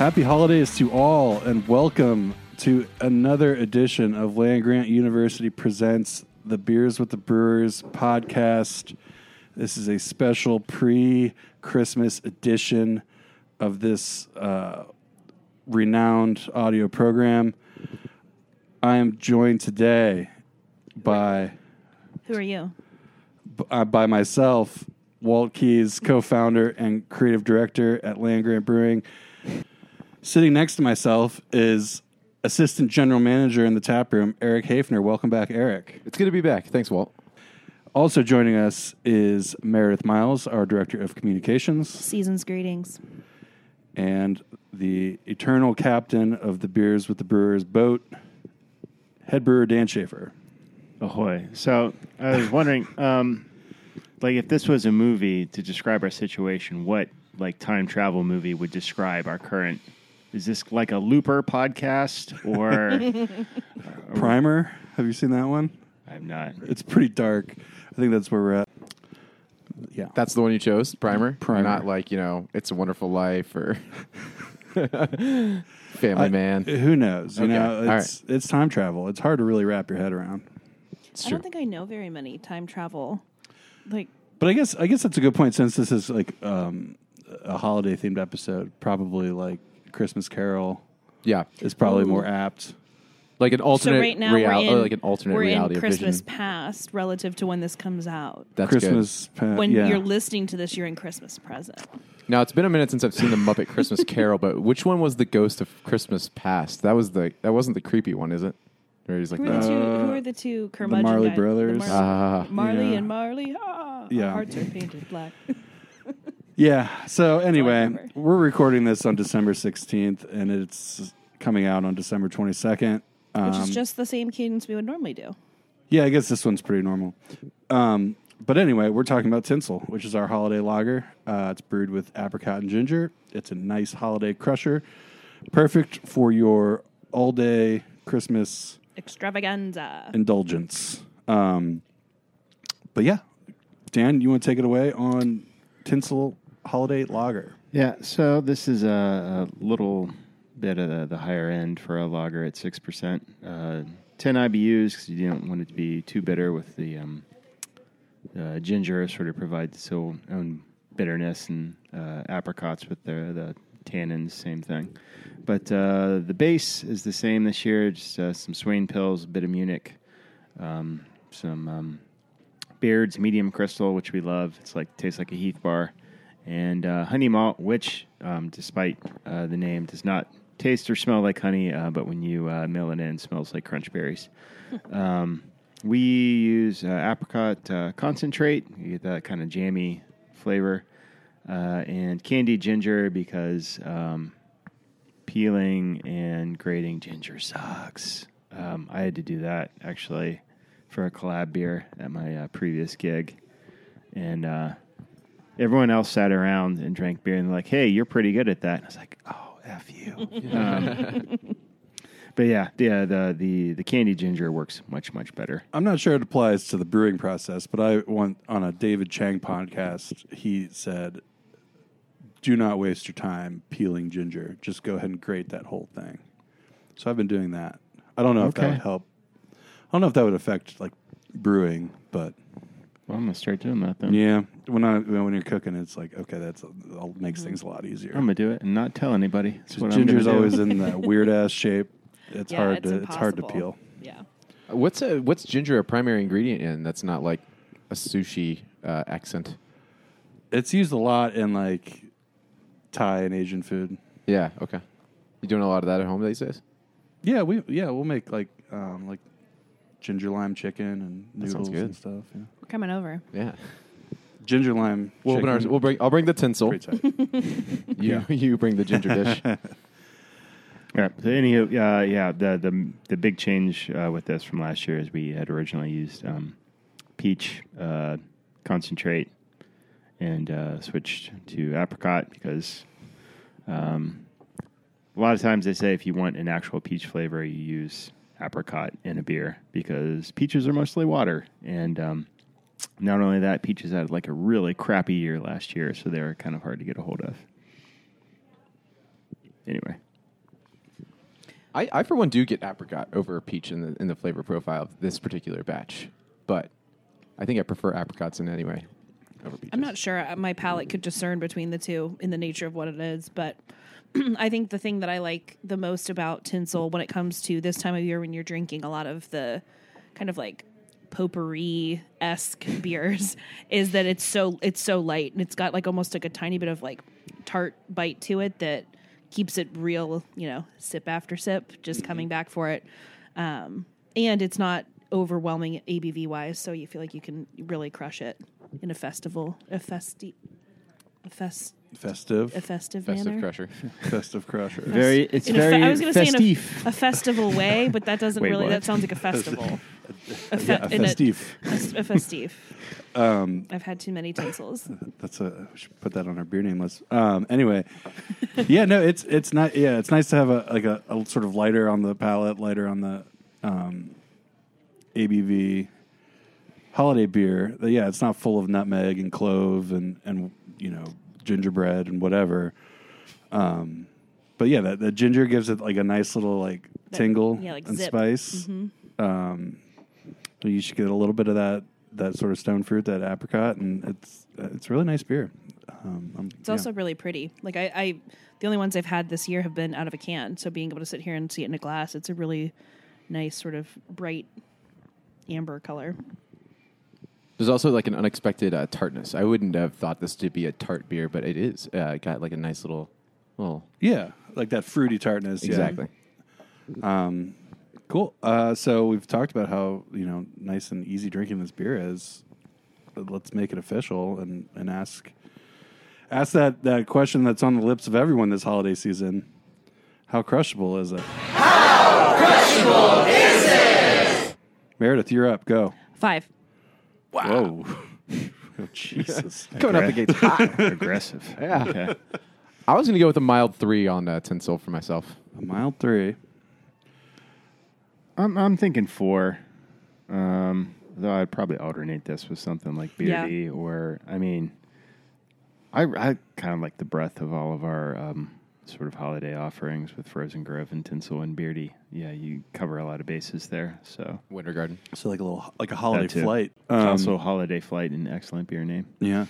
Happy holidays to all, and welcome to another edition of Land Grant University presents the Beers with the Brewers podcast. This is a special pre-Christmas edition of this uh, renowned audio program. I am joined today by Who are you? uh, by myself, Walt Keys, co-founder and creative director at Land Grant Brewing. Sitting next to myself is assistant general manager in the tap room, Eric Hafner. Welcome back, Eric. It's good to be back. Thanks, Walt. Also joining us is Meredith Miles, our director of communications, Season's greetings. and the eternal captain of the Beers with the Brewers boat, head brewer Dan Schaefer. Ahoy. So I was wondering, um, like, if this was a movie to describe our situation, what like time travel movie would describe our current? Is this like a Looper podcast, or Primer, have you seen that one? I'm not? It's pretty dark. I think that's where we're at. Yeah. That's the one you chose, Primer. Primer. Not like you know, It's a Wonderful Life or Family I- Man. Who knows? You Okay. know, All it's it's time travel. It's hard to really wrap your head around. It's I true. don't think I know very many time travel. Like, But I guess I guess that's a good point since this is like um, a holiday themed episode. Probably like Christmas Carol yeah, is probably Ooh. more apt. like an alternate so right now real- we're in, like an alternate we're reality in of Christmas vision. past relative to when this comes out. That's Christmas, pa- when yeah. you're listening to this, you're in Christmas present. good. Now it's been a minute since I've seen the Muppet Christmas Carol, but which one was the Ghost of Christmas Past? That was the that wasn't the creepy one, is it? Or he's like Who are the the, two? Uh, Who are the two curmudgeon Marley guys? Brothers. The Ah. Marley Yeah. and Marley. Ah, Yeah. Our hearts are painted black. yeah. So anyway, we're recording this on December sixteenth, and it's coming out on December twenty second. Which Um, is just the same cadence we would normally do. Yeah, I guess this one's pretty normal. Um, but anyway, we're talking about Tinsel, which is our holiday lager. Uh, it's brewed with apricot and ginger. It's a nice holiday crusher, perfect for your all day Christmas Extravaganza. indulgence. Um, but yeah, Dan, you want to take it away on Tinsel Holiday Lager? Yeah. So this is a, a little bit of the, the higher end for a lager at six percent. Uh, Ten IBUs because you don't want it to be too bitter with the um, uh, ginger sort of provides its own, bitterness and uh, apricots with the the tannins, same thing. But uh, the base is the same this year. Just uh, some Swain pills, a bit of Munich, um, some um, Beards medium crystal, which we love. It's like tastes like a Heath bar, and uh, honey malt, which, um, despite uh, the name, does not taste or smell like honey, uh, but when you uh, mill it in, smells like crunch berries. um, we use uh, apricot uh, concentrate. You get that kind of jammy flavor, uh, and candied ginger because um, peeling and grating ginger sucks. Um, I had to do that actually for a collab beer at my uh, previous gig, and uh, everyone else sat around and drank beer and they're like, "Hey, you're pretty good at that." And I was like, "Oh, f you." um, but yeah, yeah, the the the candy ginger works much much better. I'm not sure it applies to the brewing process, but I went on a David Chang podcast. He said, "Do not waste your time peeling ginger. Just go ahead and grate that whole thing." So I've been doing that. I don't know if that would help. I don't know if that would affect like brewing, but Well, I'm gonna start doing that then. yeah, when I when you're cooking, it's like okay, that's that makes things a lot easier. I'm gonna do it and not tell anybody. That's what I'm Ginger's always in that weird ass shape. It's yeah, hard it's to it's hard to impossible. peel. Yeah. What's a what's ginger a primary ingredient in? That's not like a sushi uh, accent. It's used a lot in like Thai and Asian food. Yeah. Okay. You doing a lot of that at home these days? Yeah, we yeah we'll make like um, like ginger lime chicken and noodles good. and stuff. Yeah. We're coming over. Yeah. ginger lime. We'll, open chicken. ours, we'll bring. I'll bring the tinsel. Pretty tight. You you bring the ginger dish. Yeah. So anywho, uh, yeah, the the the big change uh, with this from last year is we had originally used um, peach uh, concentrate and uh, switched to apricot because um, a lot of times they say if you want an actual peach flavor, you use apricot in a beer because peaches are mostly water and. Um, not only that, peaches had like a really crappy year last year, so they were kind of hard to get a hold of. Anyway, I, I for one do get apricot over peach in the in the flavor profile of this particular batch, but I think I prefer apricots in any way over peaches. I'm not sure uh, my palate could discern between the two in the nature of what it is, but I think the thing that I like the most about tinsel when it comes to this time of year when you're drinking a lot of the kind of like potpourri esque beers is that it's so it's so light and it's got like almost like a tiny bit of like tart bite to it that keeps it real, you know, sip after sip, just coming back for it. Um, and it's not overwhelming ABV wise, so you feel like you can really crush it in a festival, a festi, a fest, Festive. a festive, festive manner. crusher. Festive crusher. very it's In a fe- very I was going to say in festive. a, a festival way, but that doesn't Wait, really. what? That sounds like a festival. A, fe- yeah, a in a- festive. a s- a festive. Um, I've had too many tinsels. That's a we should put that on our beer name list. Um, anyway, yeah, no, it's it's not. Yeah, it's nice to have a like a, a sort of lighter on the palate, lighter on the um, ABV holiday beer. Uh, Yeah, it's not full of nutmeg and clove and and you know gingerbread and whatever. Um, but yeah, that the ginger gives it like a nice little like That- tingle yeah, like and zip. Mm-hmm. spice. Um, you should get a little bit of that that sort of stone fruit, that apricot, and it's it's really nice beer. Um, I'm- It's yeah. also really pretty. Like I, I, the only ones I've had this year have been out of a can. So being able to sit here and see it in a glass, it's a really nice sort of bright amber color. There's also like an unexpected uh, tartness. I wouldn't have thought this to be a tart beer, but it is. Uh, it got like a nice little, little. yeah, like that fruity tartness. yeah. Exactly. Um, cool. Uh, so we've talked about how you know nice and easy drinking this beer is. But Let's make it official and, and ask ask that, that question that's on the lips of everyone this holiday season. How crushable is it? How crushable is it? Meredith, you're up. Go. Five. Whoa. oh, Jesus. Coming up the gates hot. aggressive. Yeah. Okay. I was going to go with a mild three on uh, tinsel for myself. A mild three. I'm I'm thinking four. Um, though I'd probably alternate this with something like Yeah. Or I mean, I I kind of like the breadth of all of our um, sort of holiday offerings with Frozen Grove and Tinsel and Beardy. Yeah, you cover a lot of bases there. So Winter Garden. So like a little like a holiday That too. flight. It's Um, also Holiday Flight, an excellent beer name. Yeah.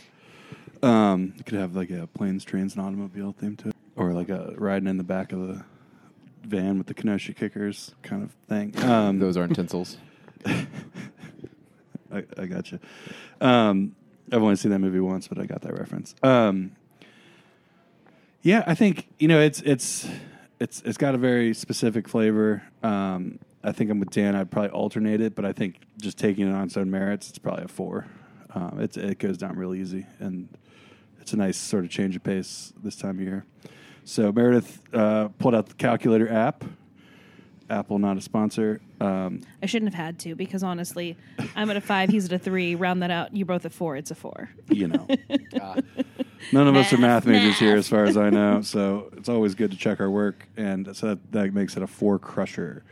Um, you could have like a planes, trains, and automobile theme to it, or like a riding in the back of the van with the Kenosha kickers kind of thing. Um, Those aren't tinsels. I, I got you. Um, I've only seen that movie once, but I got that reference. Um, yeah, I think you know it's it's it's it's got a very specific flavor. Um, I think I'm with Dan. I'd probably alternate it, but I think just taking it on its own merits, it's probably a four. Um, it's it goes down real easy, and it's a nice sort of change of pace this time of year. So Meredith uh, pulled out the calculator app. Apple not a sponsor. Um, I shouldn't have had to because honestly, I'm at a five. He's at a three. Round that out. You're both at four. It's a four. you know. None of us are math Math, majors here, as far as I know. So it's always good to check our work, and so that, that makes it a four crusher.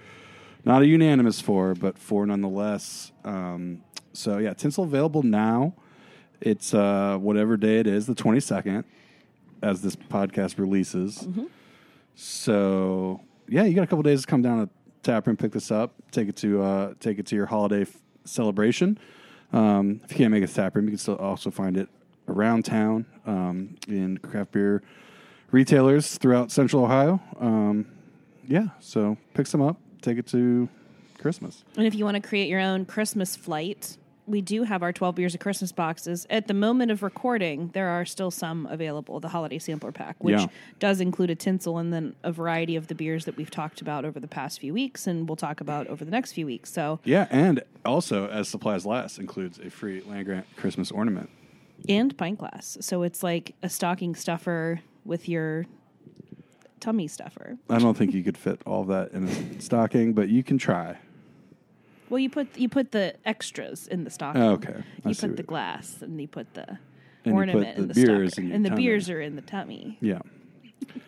Not a unanimous four, but four nonetheless. Um, so yeah, tinsel available now. It's uh, whatever day it is, the twenty second, as this podcast releases. So yeah, you got a couple days to come down to Taproom, pick this up, take it to uh, take it to your holiday f- celebration. Um, if you can't make it to Taproom, you can still also find it around town um, in craft beer retailers throughout Central Ohio. Um, yeah, so pick some up, take it to Christmas. And if you want to create your own Christmas flight, we do have our 12 beers of Christmas boxes. At the moment of recording, there are still some available, the holiday sampler pack, which Yeah. does include a tinsel and then a variety of the beers that we've talked about over the past few weeks and we'll talk about over the next few weeks. So Yeah, and also as supplies last includes a free land grant Christmas ornament. and pint glass. So it's like a stocking stuffer with your tummy stuffer. I don't think you could fit all that in a stocking, but you can try. Well, you put you put the extras in the stocking. Oh, okay. I You put the glass and you put the you ornament put in the the beers stuffer. in your and the tummy. beers are in the tummy Yeah.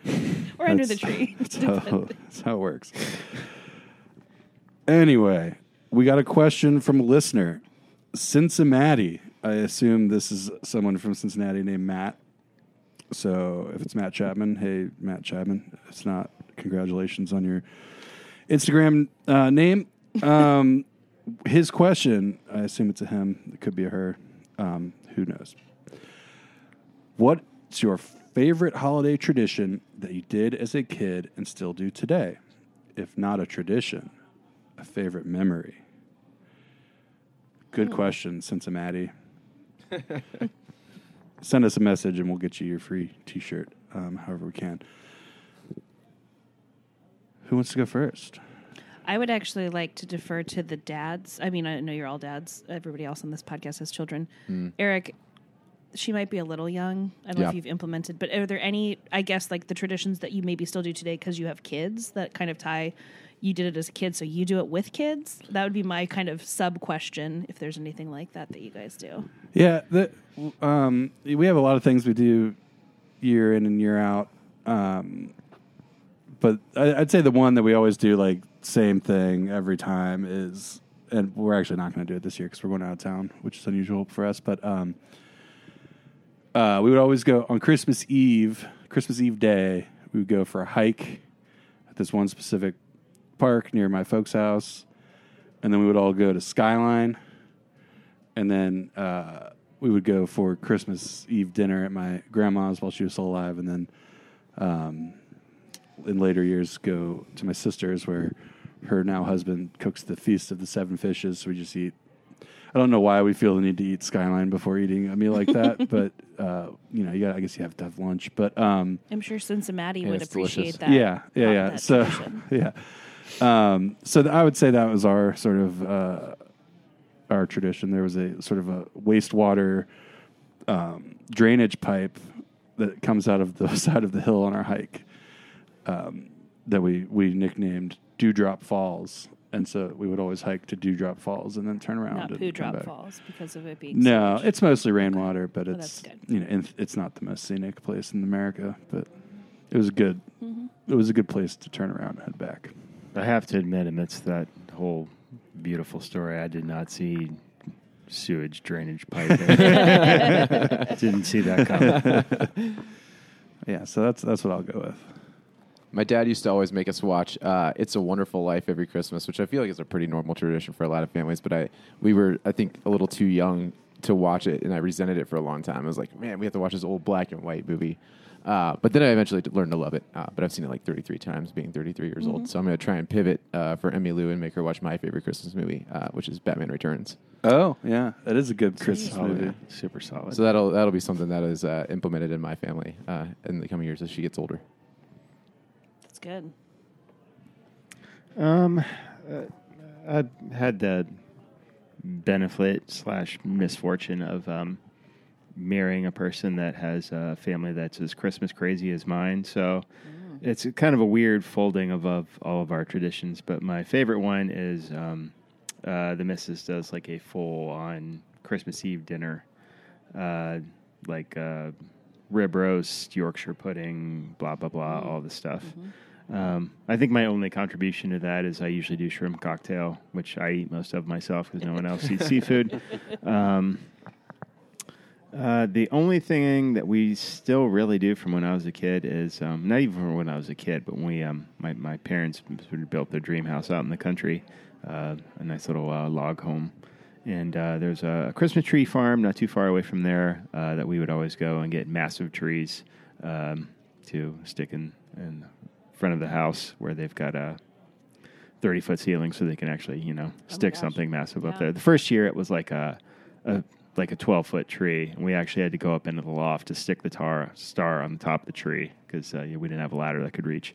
or under the tree. That's how, that's how it works. Anyway, we got a question from a listener. Cincinnati. I assume this is someone from Cincinnati named Matt. So if it's Matt Chapman, hey, Matt Chapman. If it's not, congratulations on your Instagram uh, name. Um, his question, I assume it's a him. It could be a her. Um, who knows? What's your favorite holiday tradition that you did as a kid and still do today? If not a tradition, a favorite memory. Good question, Cincinnati. Send us a message and we'll get you your free t shirt, um, however we can. Who wants to go first? I would actually like to defer to the dads. I mean, I know you're all dads. Everybody else on this podcast has children. Eric, she might be a little young. I don't know if you've implemented, but are there any, I guess, like the traditions that you maybe still do today because you have kids that kind of tie, you did it as a kid, so you do it with kids? That would be my kind of sub question if there's anything like that that you guys do. Yeah, the, um, we have a lot of things we do year in and year out. Um, but I, I'd say the one that we always do, like same thing every time, is, and we're actually not going to do it this year because we're going out of town, which is unusual for us. But um, uh, we would always go on Christmas Eve, Christmas Eve day. We would go for a hike at this one specific park near my folks' house, and then we would all go to Skyline and then uh, we would go for Christmas Eve dinner at my grandma's while she was still alive, and then um, in later years go to my sister's where her now husband cooks the feast of the seven fishes. So we just eat. I don't know why we feel the need to eat Skyline before eating a meal like that, but uh, you know, you got. I guess you have to have lunch, but um, I'm sure Cincinnati Yeah, would appreciate delicious. that. yeah, yeah, yeah. So tradition. yeah, um, so th- I would say that was our sort of uh, our tradition. There was a sort of a wastewater um, drainage pipe that comes out of the side of the hill on our hike um, that we we nicknamed Dewdrop Falls, and so we would always hike to Dewdrop Falls and then turn around. Not and Poo come Drop back. Falls because of it being No, sewage. it's mostly rainwater, but Oh, it's that's good. you know in, it's not the most scenic place in America, but it was good. Mm-hmm. It was a good place to turn around and head back. I have to admit, amidst that whole beautiful story, I did not see sewage drainage pipe. Didn't see that coming. Yeah, so that's that's what I'll go with. My dad used to always make us watch uh, "It's a Wonderful Life" every Christmas, which I feel like is a pretty normal tradition for a lot of families. But I, we were, I think, a little too young to watch it, and I resented it for a long time. I was like, man, we have to watch this old black and white movie. Uh, but then I eventually learned to love it. Uh, but I've seen it like 33 times, being 33 years old. So I'm going to try and pivot uh, for Emmy Lou and make her watch my favorite Christmas movie, uh, which is Batman Returns. Oh, yeah, that is a good Christmas Solid, movie. super solid. So that'll that'll be something that is uh, implemented in my family uh, in the coming years as she gets older. Good. Um, uh, I had the benefit slash misfortune of um, marrying a person that has a family that's as Christmas crazy as mine. So it's kind of a weird folding of, of all of our traditions. But my favorite one is um, uh, the missus does like a full on Christmas Eve dinner, uh, like uh, rib roast, Yorkshire pudding, blah blah blah, all the stuff. Um, I think my only contribution to that is I usually do shrimp cocktail, which I eat most of myself because no one else eats seafood. Um, uh, the only thing that we still really do from when I was a kid is um, not even from when I was a kid, but when we um, my my parents sort of built their dream house out in the country, uh, a nice little uh, log home, and uh, there's a Christmas tree farm not too far away from there uh, that we would always go and get massive trees um, to stick in in front of the house where they've got a 30 foot ceiling so they can actually you know stick something massive up there. The first year it was like a, a like a 12 foot tree, and we actually had to go up into the loft to stick the tar star on the top of the tree because uh, yeah, we didn't have a ladder that could reach.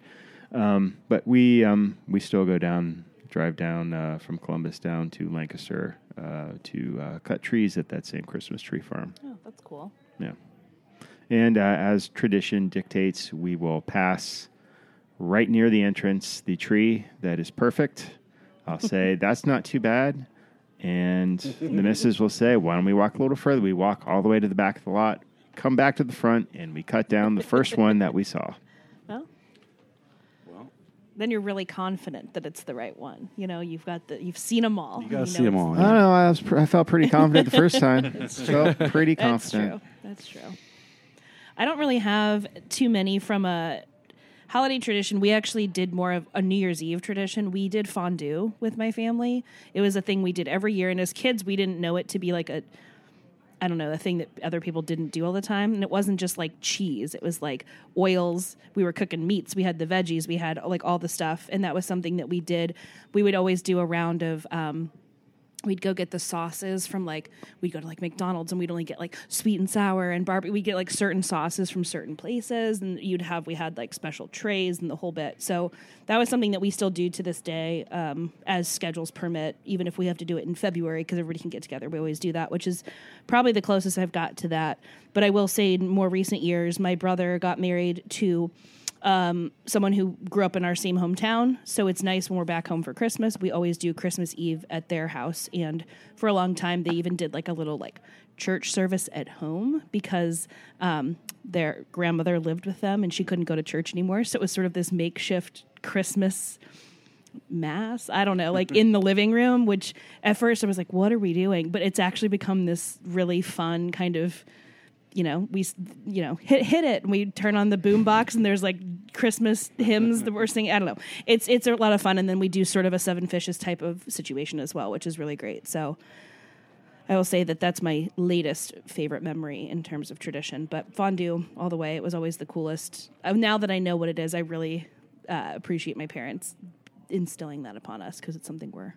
Um, but we um, we still go down, drive down uh, from Columbus down to Lancaster uh, to uh, cut trees at that same Christmas tree farm. Oh, that's cool. Yeah. And uh, as tradition dictates, we will pass right near the entrance the tree that is perfect. I'll say, that's not too bad. And the missus will say, why don't we walk a little further? We walk all the way to the back of the lot, come back to the front, and we cut down the first one that we saw. Well, then you're really confident that it's the right one. You know, you've got the you've seen them all. You gotta know see 'em it's- all. I don't know. I, was pr- I felt pretty confident the first time. felt pretty That's confident. true. That's true. I don't really have too many from a holiday tradition. We actually did more of a New Year's Eve tradition. We did fondue with my family. It was a thing we did every year, and as kids, we didn't know it to be like a I don't know, a thing that other people didn't do all the time. And it wasn't just like cheese, it was like oils. We were cooking meats, we had the veggies, we had like all the stuff. And that was something that we did. We would always do a round of, um, we'd go get the sauces from like we'd go to like McDonald's and we'd only get like sweet and sour and barbecue. We'd get like certain sauces from certain places, and you'd have we had like special trays and the whole bit. So that was something that we still do to this day, um, as schedules permit. Even if we have to do it in February because everybody can get together, we always do that, which is probably the closest I've got to that. But I will say, in more recent years, my brother got married to um, someone who grew up in our same hometown. So it's nice when we're back home for Christmas. We always do Christmas Eve at their house. And for a long time, they even did like a little like church service at home because um, their grandmother lived with them and she couldn't go to church anymore. So it was sort of this makeshift Christmas mass i don't know like in the living room which at first i was like what are we doing but it's actually become this really fun kind of you know we you know hit hit it and we turn on the boom box and there's like christmas hymns that we're singing i don't know it's it's a lot of fun and then we do sort of a seven fishes type of situation as well which is really great so I will say that that's my latest favorite memory in terms of tradition. But fondue, all the way, it was always the coolest. Uh, now that I know what it is, I really uh, appreciate my parents instilling that upon us because it's something we're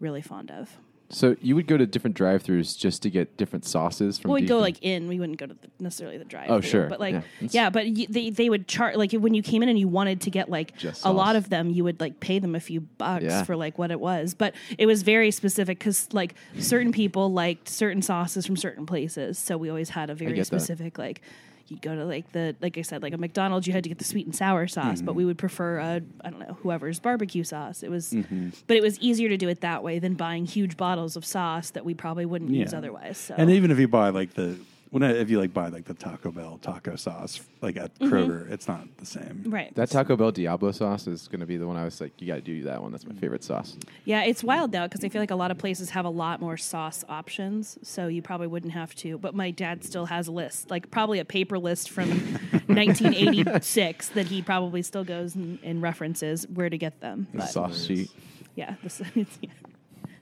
really fond of. So you would go to different drive-throughs just to get different sauces from. Well, we'd go like in. We wouldn't go to the, necessarily the drive. Oh, sure. But like, Yeah. yeah, but y- they they would charge like when you came in and you wanted to get like Just a lot of them, you would like pay them a few bucks Yeah. for like what it was. But it was very specific because like certain people liked certain sauces from certain places, so we always had a very get that. specific like. You'd go to like the like I said like a McDonald's you had to get the sweet and sour sauce but mm-hmm. we would prefer a I don't know whoever's barbecue sauce. It was mm-hmm. but it was easier to do it that way than buying huge bottles of sauce that we probably wouldn't use otherwise so. And even if you buy like the when I, if you like buy like the Taco Bell taco sauce like at mm-hmm. Kroger, it's not the same. right That Taco Bell Diablo sauce is going to be the one I was like, you got to do that one. That's my favorite sauce. Yeah, it's wild now because I feel like a lot of places have a lot more sauce options, so you probably wouldn't have to. But my dad still has a list, like probably a paper list from 1986 that he probably still goes and, and references where to get them. The But sauce sheet. yeah, this it's yeah,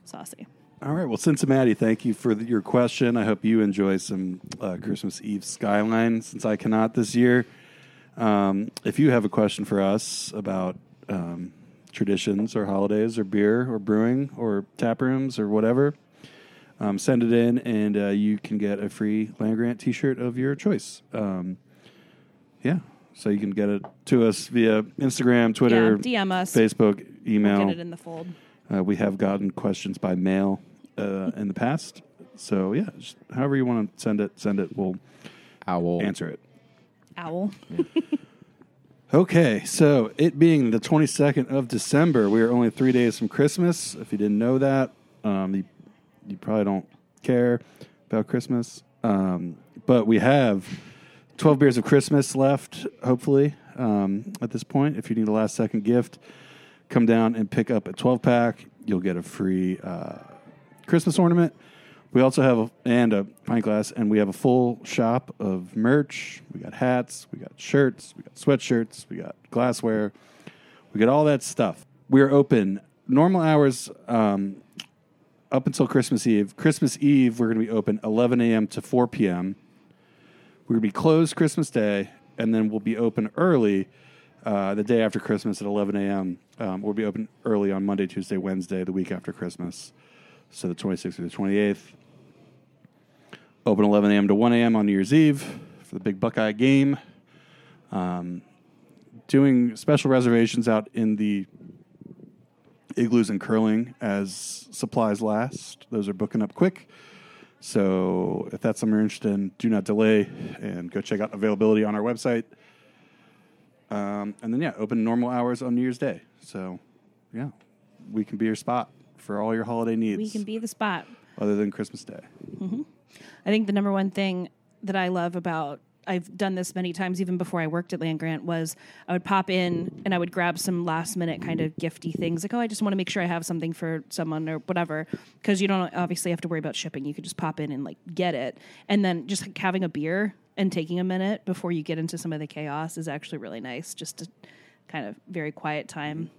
saucy. All right. Well, Cincinnati, thank you for the, your question. I hope you enjoy some uh, Christmas Eve skyline since I cannot this year. Um, if you have a question for us about um, traditions or holidays or beer or brewing or tap rooms or whatever, um, send it in and uh, you can get a free Land Grant t shirt of your choice. Um, yeah. So you can get it to us via Instagram, Twitter, DM us. Facebook, email. We'll get it in the fold. Uh, we have gotten questions by mail uh, in the past. So, yeah, just however you want to send it, send it. We'll Owl. answer it. Owl. Okay, so it being the 22nd of December, we are only three days from Christmas. If you didn't know that, um, you, you probably don't care about Christmas. Um, but we have 12 beers of Christmas left, hopefully, um, at this point. If you need a last second gift, come down and pick up a 12 pack. You'll get a free uh, Christmas ornament. We also have a, and a pint glass, and we have a full shop of merch. We got hats, we got shirts, we got sweatshirts, we got glassware, we got all that stuff. We are open normal hours um, up until Christmas Eve. Christmas Eve, we're going to be open 11 a.m. to 4 p.m. We're going to be closed Christmas Day, and then we'll be open early uh, the day after Christmas at 11 a.m. Um, we'll be open early on Monday, Tuesday, Wednesday, the week after Christmas. So the 26th through the 28th. Open 11 a.m. to 1 a.m. on New Year's Eve for the big Buckeye game. Um, doing special reservations out in the igloos and curling as supplies last. Those are booking up quick. So if that's something you're interested in, do not delay and go check out availability on our website. Um, and then, yeah, open normal hours on New Year's Day. So, yeah, we can be your spot for all your holiday needs We can be the spot. other than Christmas Day. Mm-hmm. I think the number one thing that I love about I've done this many times even before I worked at Land Grant was I would pop in and I would grab some last minute kind of gifty things like oh I just want to make sure I have something for someone or whatever because you don't obviously have to worry about shipping you could just pop in and like get it and then just like, having a beer and taking a minute before you get into some of the chaos is actually really nice just to kind of very quiet time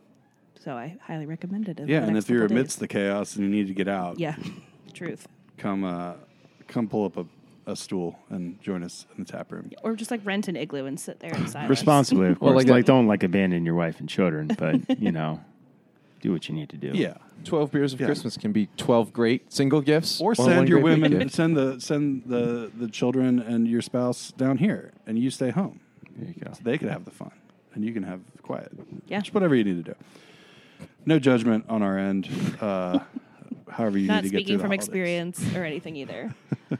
so I highly recommend it Yeah, and if you're amidst days. the chaos and you need to get out, yeah truth come uh, come pull up a, a stool and join us in the tap room. or just like rent an igloo and sit there in silence Responsibly, of Well, course. like like, don't like abandon your wife and children, but you know, do what you need to do. Yeah. 12 beers of Yeah. Christmas can be 12 great single gifts. Or one send your women, send the send the the children and your spouse down here, and you stay home. There you go. So they can have the fun, and you can have quiet. Yeah. Just whatever you need to do. No judgment on our end. Uh, however you not need to get speaking through from the holidays. experience or anything either.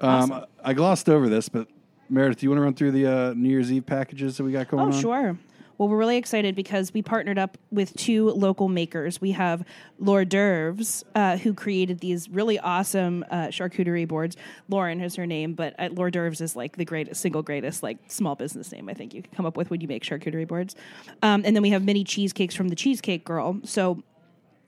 Um, I glossed over this, but Meredith, do you want to run through the uh, New Year's Eve packages that we got going Oh, on? sure. Well, we're really excited because we partnered up with two local makers. We have Laura Derves, uh, who created these really awesome uh, charcuterie boards. Lauren is her name, but uh, Laura Derves is like the greatest, single greatest, like small business name I think you can come up with when you make charcuterie boards. Um, and then we have mini cheesecakes from the Cheesecake Girl. So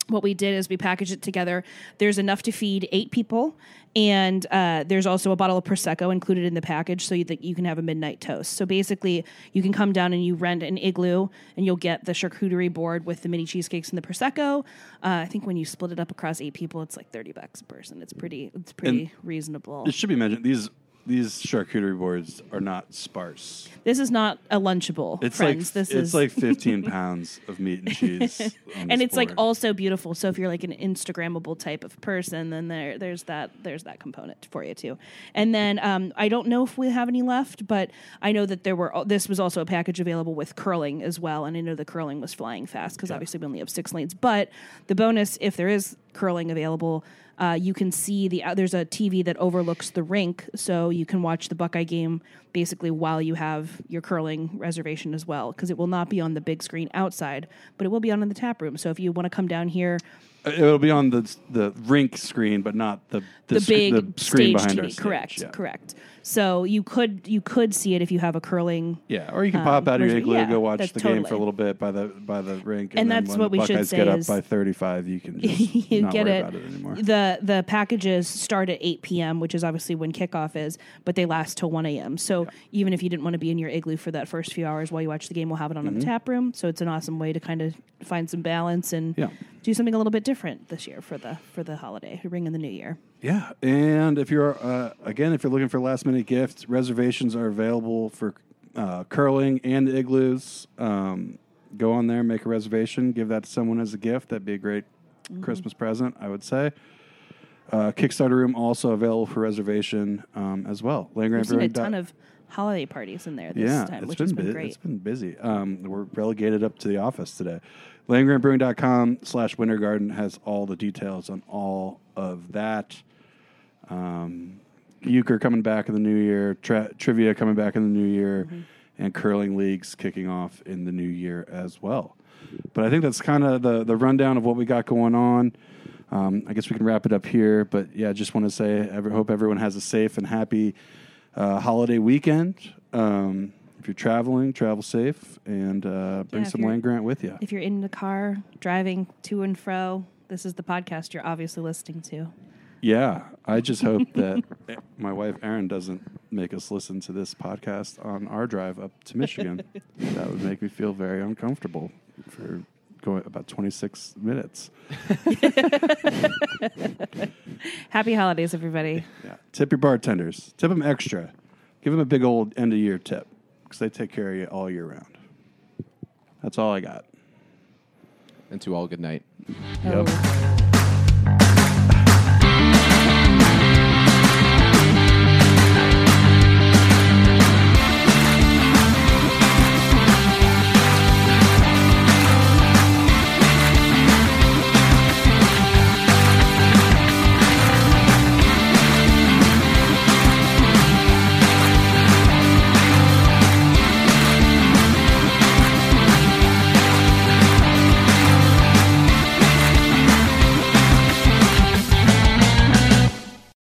what we did is we packaged it together. There's enough to feed eight people, and uh, there's also a bottle of prosecco included in the package, so you, that you can have a midnight toast. So basically, you can come down and you rent an igloo, and you'll get the charcuterie board with the mini cheesecakes and the prosecco. Uh, I think when you split it up across eight people, it's like thirty bucks a person. It's pretty, it's pretty reasonable. It should be mentioned these these charcuterie boards are not sparse. This is not a lunchable, It's friends. like this it's is like 15 pounds of meat and cheese, and it's like board. also beautiful. So if you're like an Instagrammable type of person, then there there's that there's that component for you too. And then um, I don't know if we have any left, but I know that there were. This was also a package available with curling as well, and I know the curling was flying fast because obviously we only have six lanes. But the bonus, if there is curling available. Uh, you can see the uh, there's a TV that overlooks the rink, so you can watch the Buckeye game basically while you have your curling reservation as well, because it will not be on the big screen outside, but it will be on in the tap room. So if you want to come down here, It'll be on the the rink screen, but not the the, sc- big the screen behind our stage. correct, Yeah. correct. So you could you could see it if you have a curling Yeah, or you can Um, pop out of your igloo, yeah, go watch the game for a little bit by the by the rink, and, And that's what we should say get up is- by 35, you can just you not get worry it. about it anymore. The the packages start at eight p.m., which is obviously when kickoff is, but they last till one a.m. So even if you didn't want to be in your igloo for that first few hours while you watch the game, we'll have it on in the tap room. So it's an awesome way to kind of find some balance and Yeah. do something a little bit different this year for the for the holiday, to ring in the new year. Yeah, and if you're uh, again, if you're looking for last minute gifts, reservations are available for uh, curling and the igloos. Um, go on there, make a reservation, give that to someone as a gift. That'd be a great Mm-hmm. Christmas present, I would say. Uh, Kickstarter room also available for reservation um, as well. Land We've seen a ton of holiday parties in there this yeah, time, it's which been, has been bu- great. It's been busy. Um, we're relegated up to the office today. LandgrantBrewing.com slash Winter Garden has all the details on all of that. Um, euchre coming back in the new year, tra- trivia coming back in the new year, Mm-hmm. and curling leagues kicking off in the new year as well. But I think that's kind of the the rundown of what we got going on. Um, I guess we can wrap it up here. But yeah, I just want to say I hope everyone has a safe and happy uh, holiday weekend. Um, if you're traveling, travel safe and uh, bring if some land grant with you. If you're in the car driving to and fro, this is the podcast you're obviously listening to. Yeah, I just hope that my wife Erin doesn't make us listen to this podcast on our drive up to Michigan. that would make me feel very uncomfortable for going about 26 minutes. Happy holidays, everybody. Yeah. Tip your bartenders. Tip them extra. Give them a big old end of year tip because they take care of you all year round. That's all I got. And to all, good night. Yep. Oh.